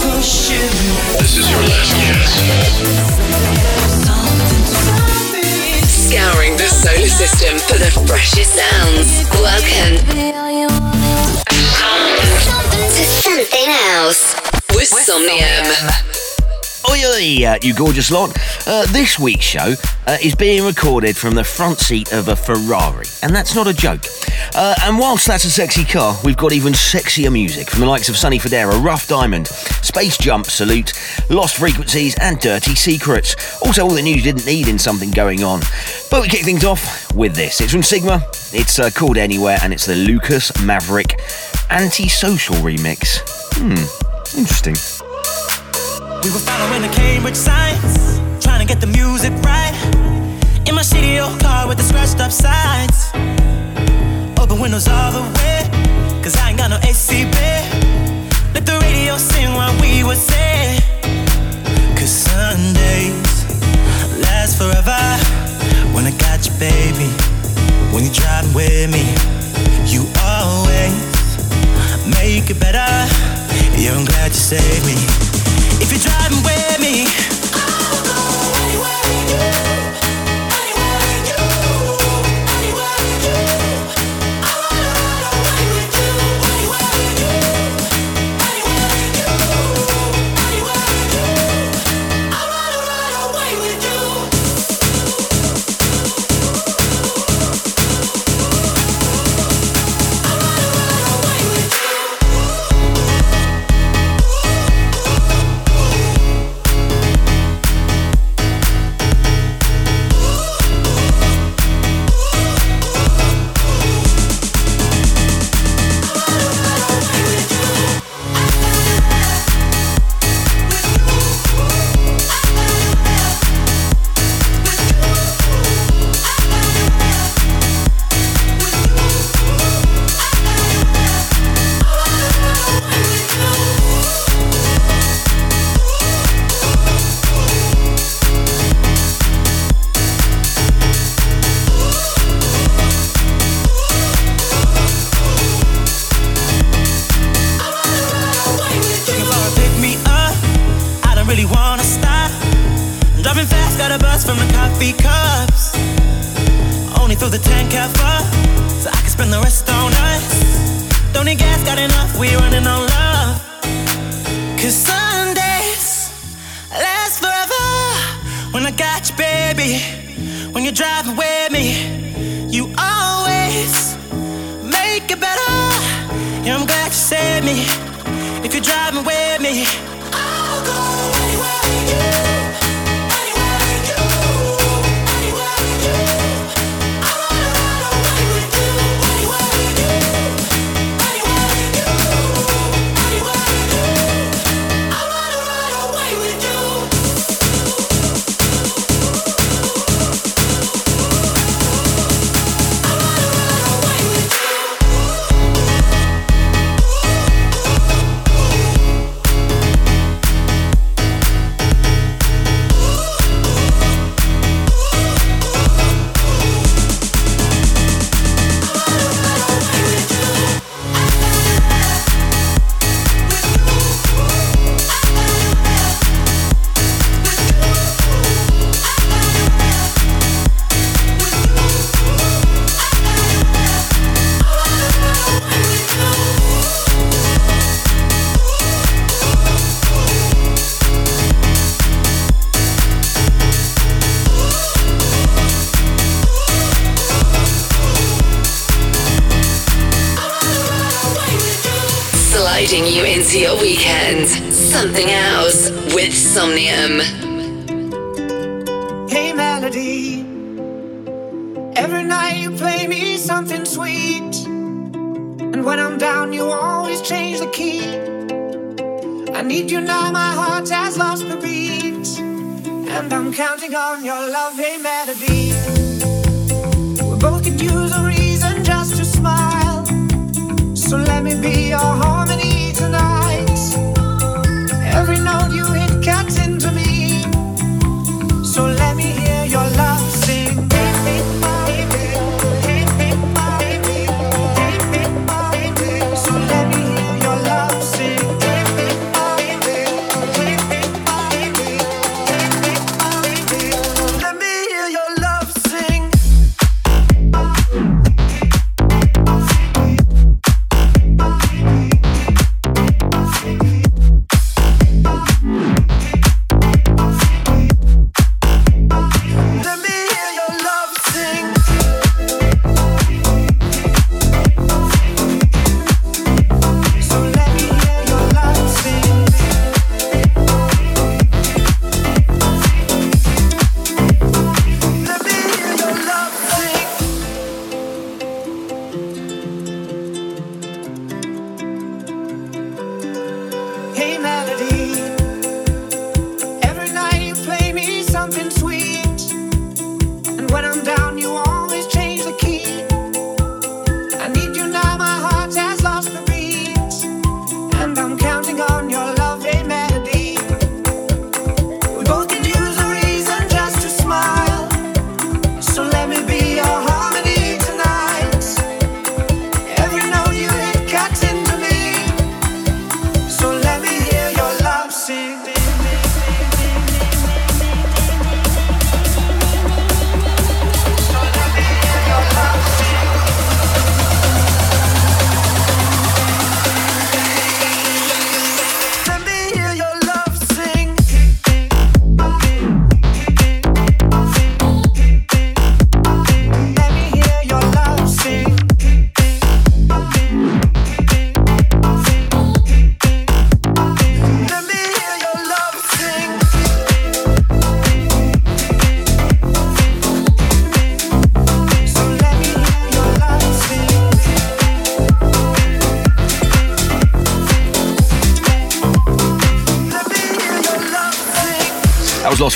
This is your last chance. Scouring the solar system for the freshest sounds. Welcome to something else with Somnium. Oi, uh, you gorgeous lot. Uh, this week's show uh, is being recorded from the front seat of a Ferrari, and that's not a joke. Uh, and whilst that's a sexy car, we've got even sexier music from the likes of Sonny Fodera, Rough Diamond, Space Jump, Salute, Lost Frequencies, and Dirty Secrets. Also, all the news you didn't need in something going on. But we kick things off with this. It's from Sigma, it's uh, called Anywhere, and it's the Lucas Maverick Antisocial remix. Hmm, interesting. We were following the Cambridge signs, trying to get the music right. In my shitty old car with the scratched up sides. Open windows all the way, cause I ain't got no AC. Let the radio sing while we would say. Cause Sundays last forever. When I got you, baby. When you're driving with me, you always make it better. Yeah, I'm glad you saved me. If you're driving with me, I'll go anywhere with Somnium. Hey melody, every night you play me something sweet, and when I'm down you always change the key. I need you now, my heart has lost the beat, and I'm counting on your love. Hey melody, we both could use a reason just to smile, so let me be your harmony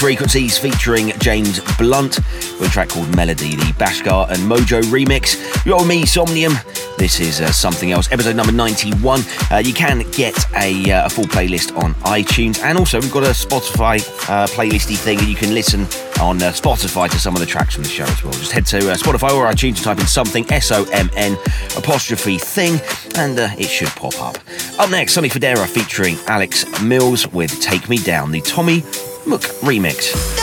Frequencies featuring James Blunt with a track called Melody, the Bhaskar and Mojo remix. You're me, Somnium. This is uh, something else, episode number 91. Uh, you can get a, uh, a, full playlist on iTunes, and also we've got a Spotify uh, playlisty thing that you can listen on uh, Spotify to some of the tracks from the show as well. Just head to uh, Spotify or iTunes and type in something S O M N apostrophe thing, and it should pop up. Up next, Sonny Fodera featuring Alex Mills with Take Me Down, the Tommy Mook remix.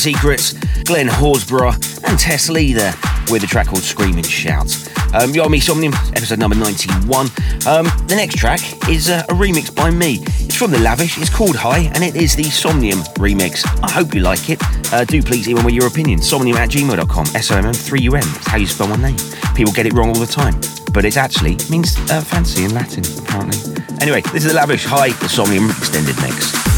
Secrets, Glenn Horsburgh, and Tess Lee there with a track called Screaming Shouts. Um, you're me, Somnium, episode number 91. Um, the next track is uh, a remix by me. It's from The Lavish, it's called High, and it is the Somnium remix. I hope you like it. Uh, do please email me your opinion. Somnium at gmail.com, S-O-M-M-3-U-M. That's how you spell my name. People get it wrong all the time, but it actually means uh, fancy in Latin, apparently. Anyway, this is The Lavish High, the Somnium extended mix.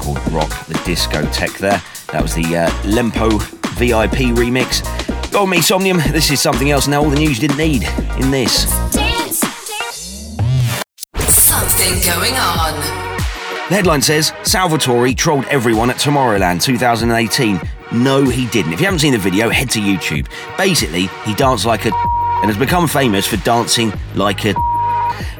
called Rock the Discotheque there. That was the uh, Lempo VIP remix. Go me, Somnium. This is something else now. All the news you didn't need in this. Dance, dance. Something going on. The headline says Salvatore trolled everyone at Tomorrowland 2018. No, he didn't. If you haven't seen the video, head to YouTube. Basically, he danced like a and has become famous for dancing like a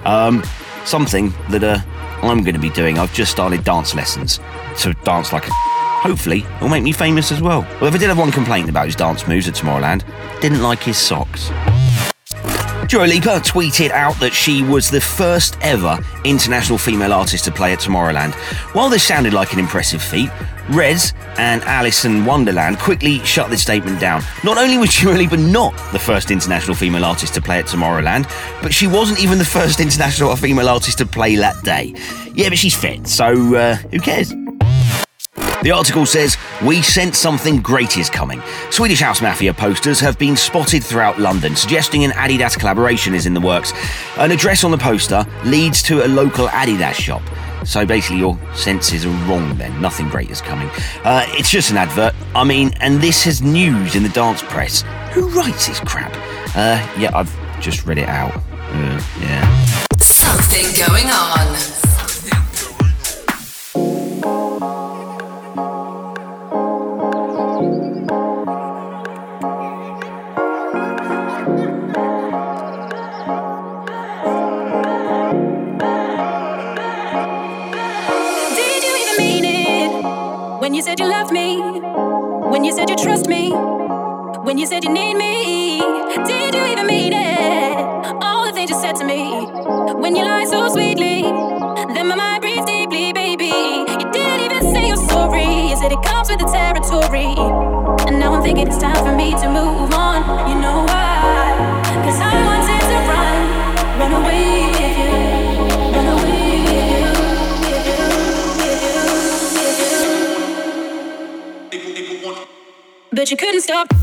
um, something that a I'm going to be doing. I've just started dance lessons to dance like a. Hopefully, it'll make me famous as well. Well, if I did have one complaint about his dance moves at Tomorrowland, didn't like his socks. Dua Lipa tweeted out that she was the first ever international female artist to play at Tomorrowland. While this sounded like an impressive feat, REZZ and Alison Wonderland quickly shut this statement down. Not only was Dua Lipa not the first international female artist to play at Tomorrowland, but she wasn't even the first international female artist to play that day. Yeah, but she's fit, so uh, who cares? The article says, We sense something great is coming. Swedish House Mafia posters have been spotted throughout London, suggesting an Adidas collaboration is in the works. An address on the poster leads to a local Adidas shop. So basically, your senses are wrong then. Nothing great is coming. Uh, it's just an advert. I mean, and this is news in the dance press. Who writes this crap? Uh, yeah, I've just read it out. Uh, yeah. Something going on. You said you loved me? When you said you trust me? When you said you need me? Did you even mean it? All the things you said to me when you lied so sweetly. Then my mind breathes deeply, baby. You didn't even say you're sorry. You said it comes with the territory. And now I'm thinking it's time for me to move on. You know But you couldn't stop.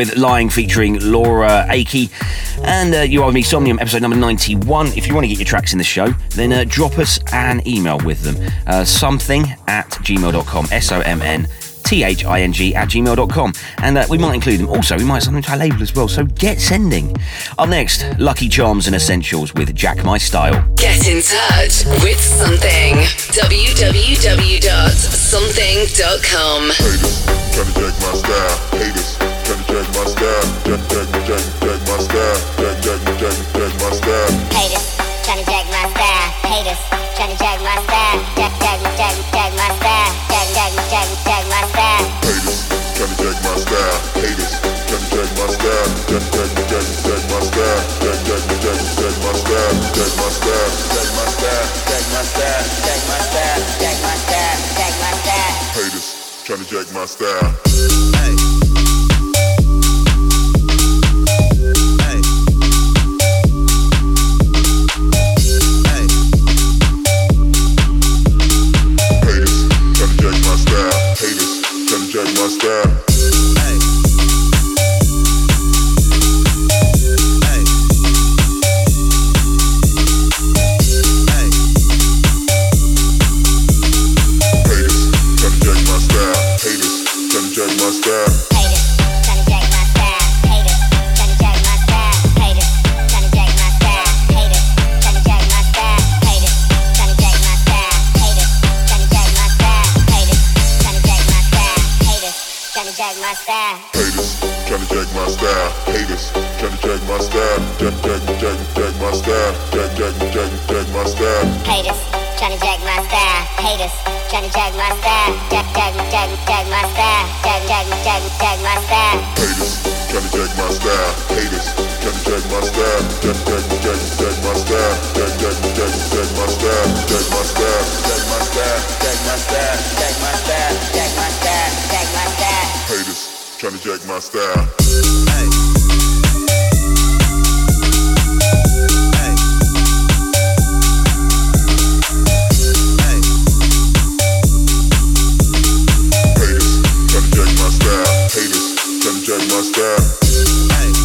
With Lying featuring Laura Akey. And uh, you are with me, Somnium, episode number 91. If you want to get your tracks in the show, then uh, drop us an email with them. Uh, something at gmail.com. S O M N T H I N G at gmail.com. And uh, we might include them. Also, we might have something to our label as well. So get sending. Up next, Lucky Charms and Essentials with Jack My Style. Get in touch with something. www.something.com. Haters, jack, jack, jack my style. Haters, trying to jack my style. Yeah. Hey.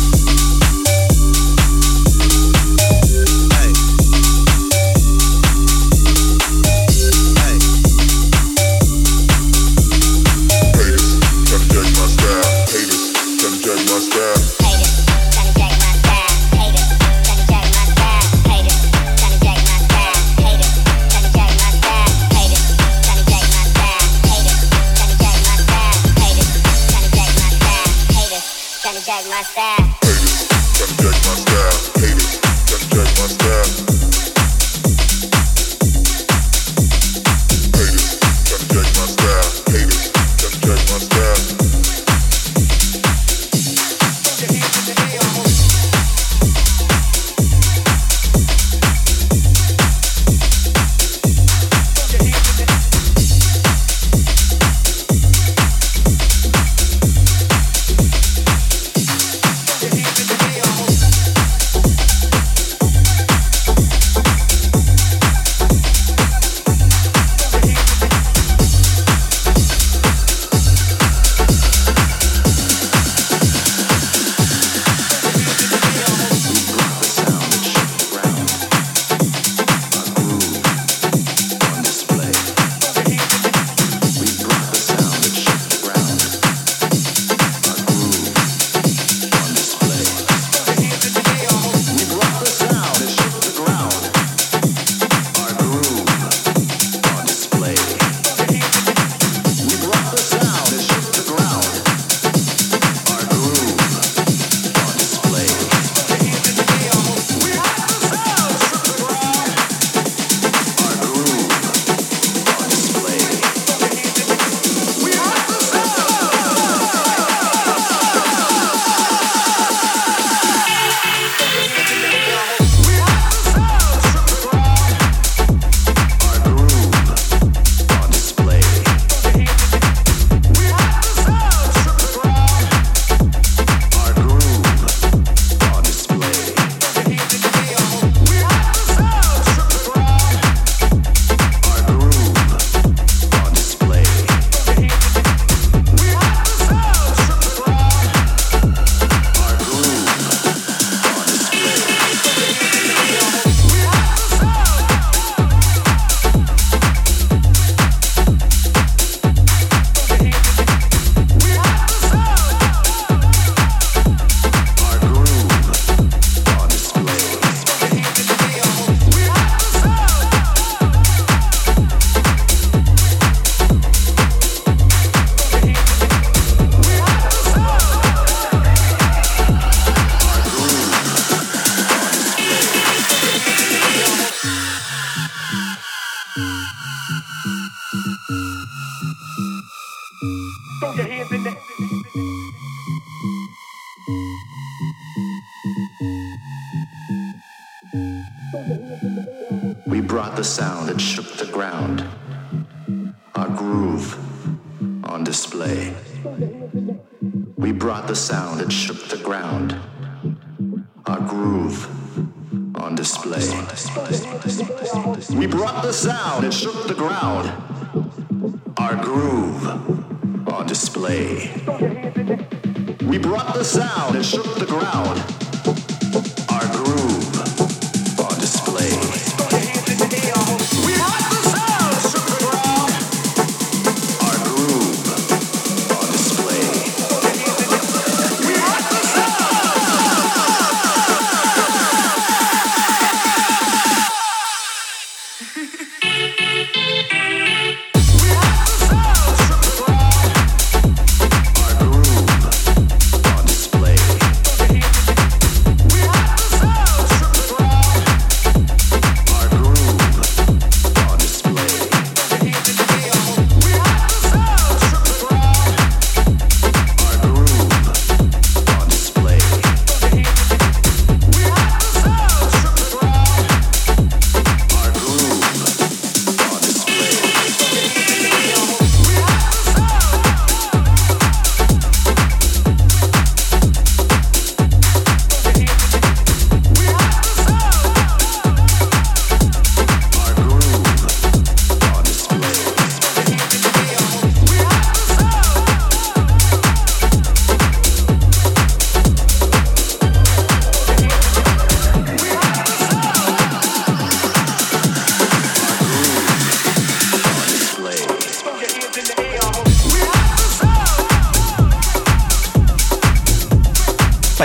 Shook the ground.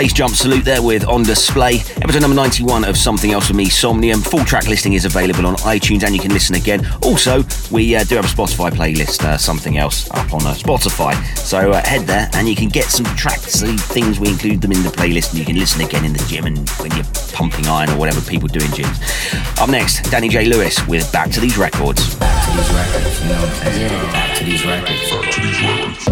Bass jump salute there with On Display. Episode number 91 of Something Else with Me, Somnium. Full track listing is available on iTunes and you can listen again. Also, we uh, do have a Spotify playlist, uh, Something Else, up on uh, Spotify. So uh, head there and you can get some tracks, the things we include them in the playlist and you can listen again in the gym and when you're pumping iron or whatever people do in gyms. Up next, Danny J. Lewis with Back to These Records. Back to these records, you know? Yeah. Back to these records. Back to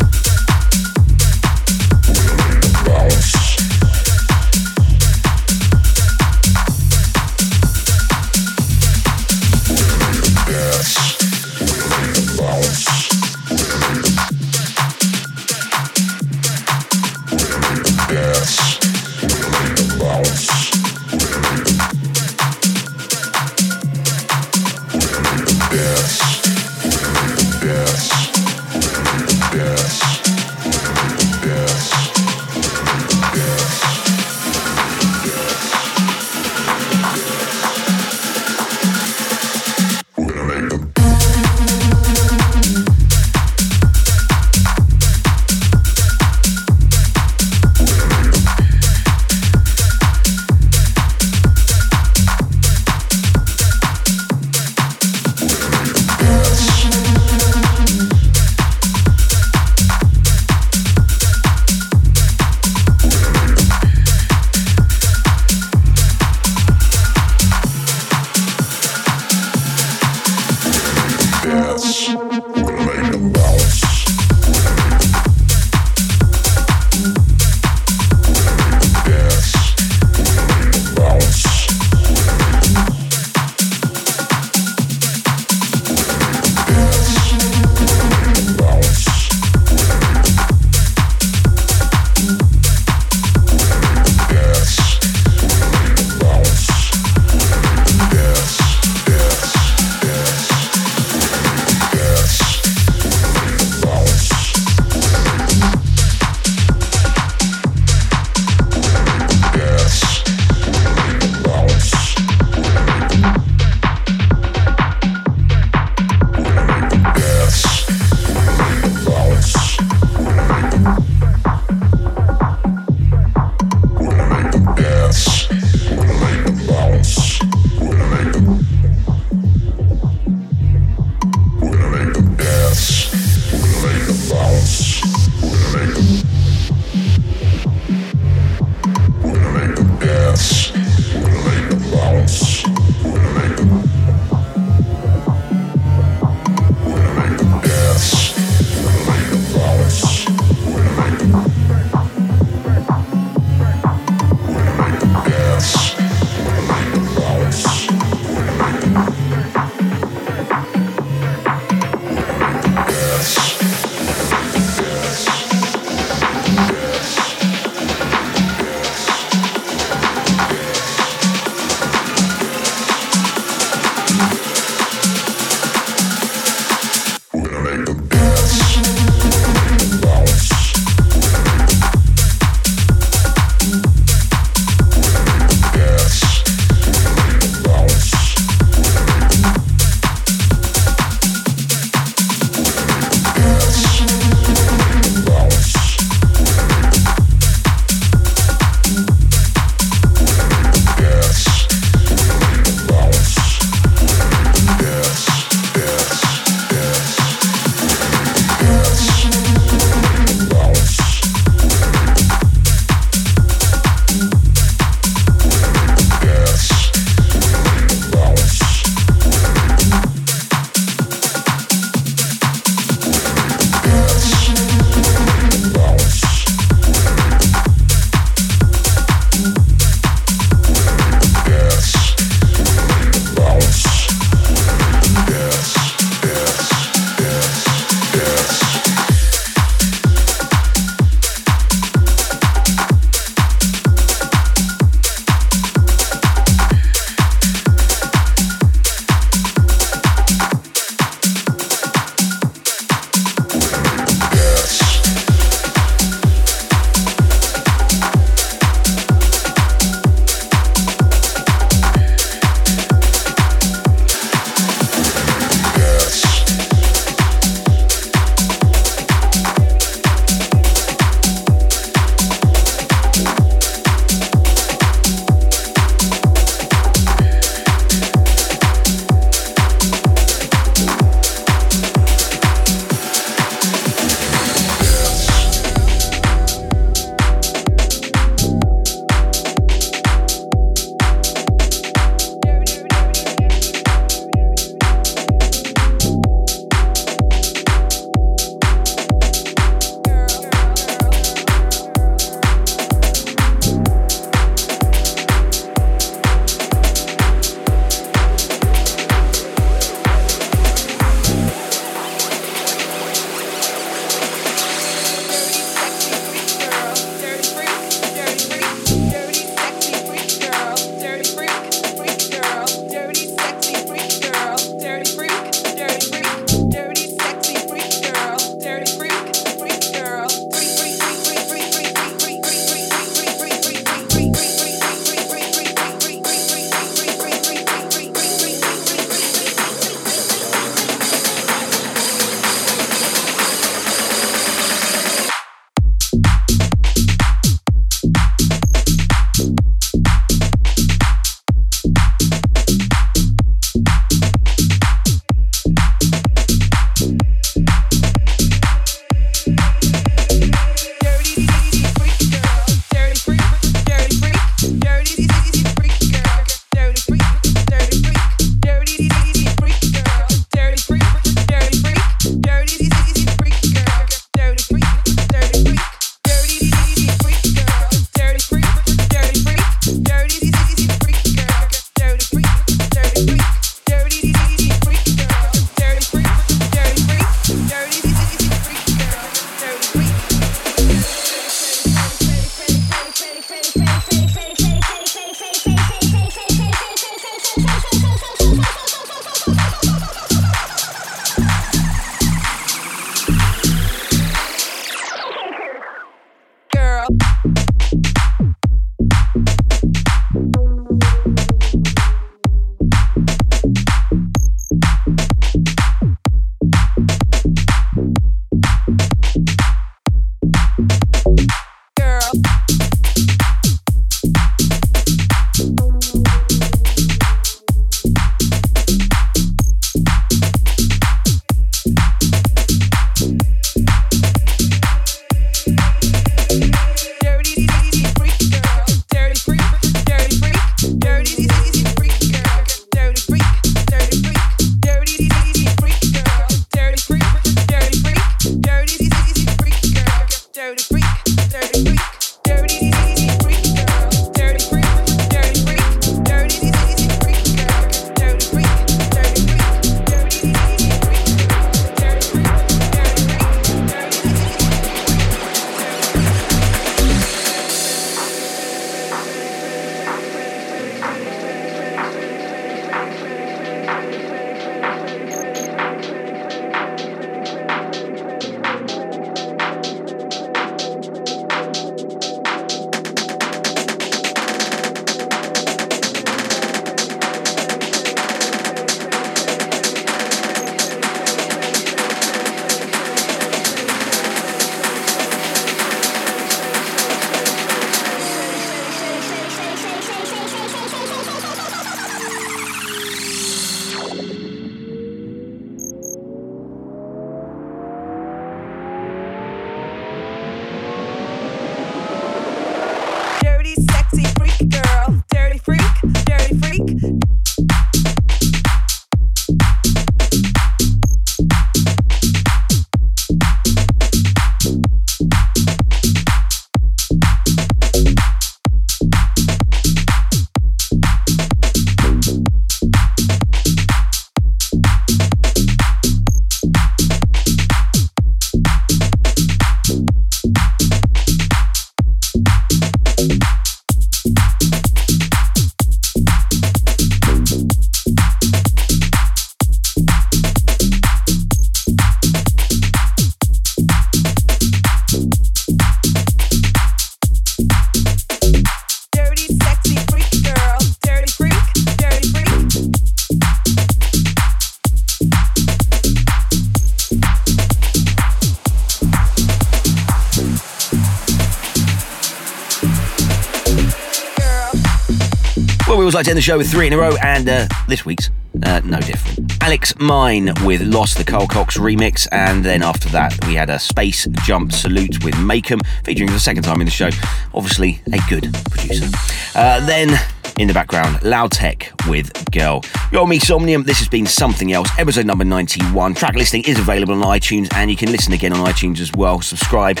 like to end the show with three in a row, and uh, this week's uh, no different. Alex Mine with Lost, the Carl Cox remix, and then after that we had a Space Jump Salute with Makem, featuring for the second time in the show. Obviously, a good producer. Uh, then in the background, Loud Tech with Girl. You're me, Somnium. This has been something else. Episode number 91. Track listing is available on iTunes, and you can listen again on iTunes as well. Subscribe.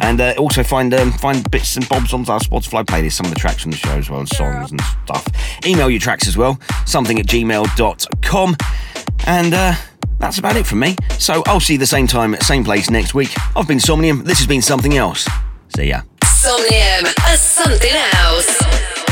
And uh, also find um, find bits and bobs on our Spotify playlist, some of the tracks from the show as well, and songs and stuff. Email your tracks as well, something at gmail.com. And uh, that's about it from me. So I'll see you the same time, same place next week. I've been Somnium. This has been something else. See ya. Somnium, a something else.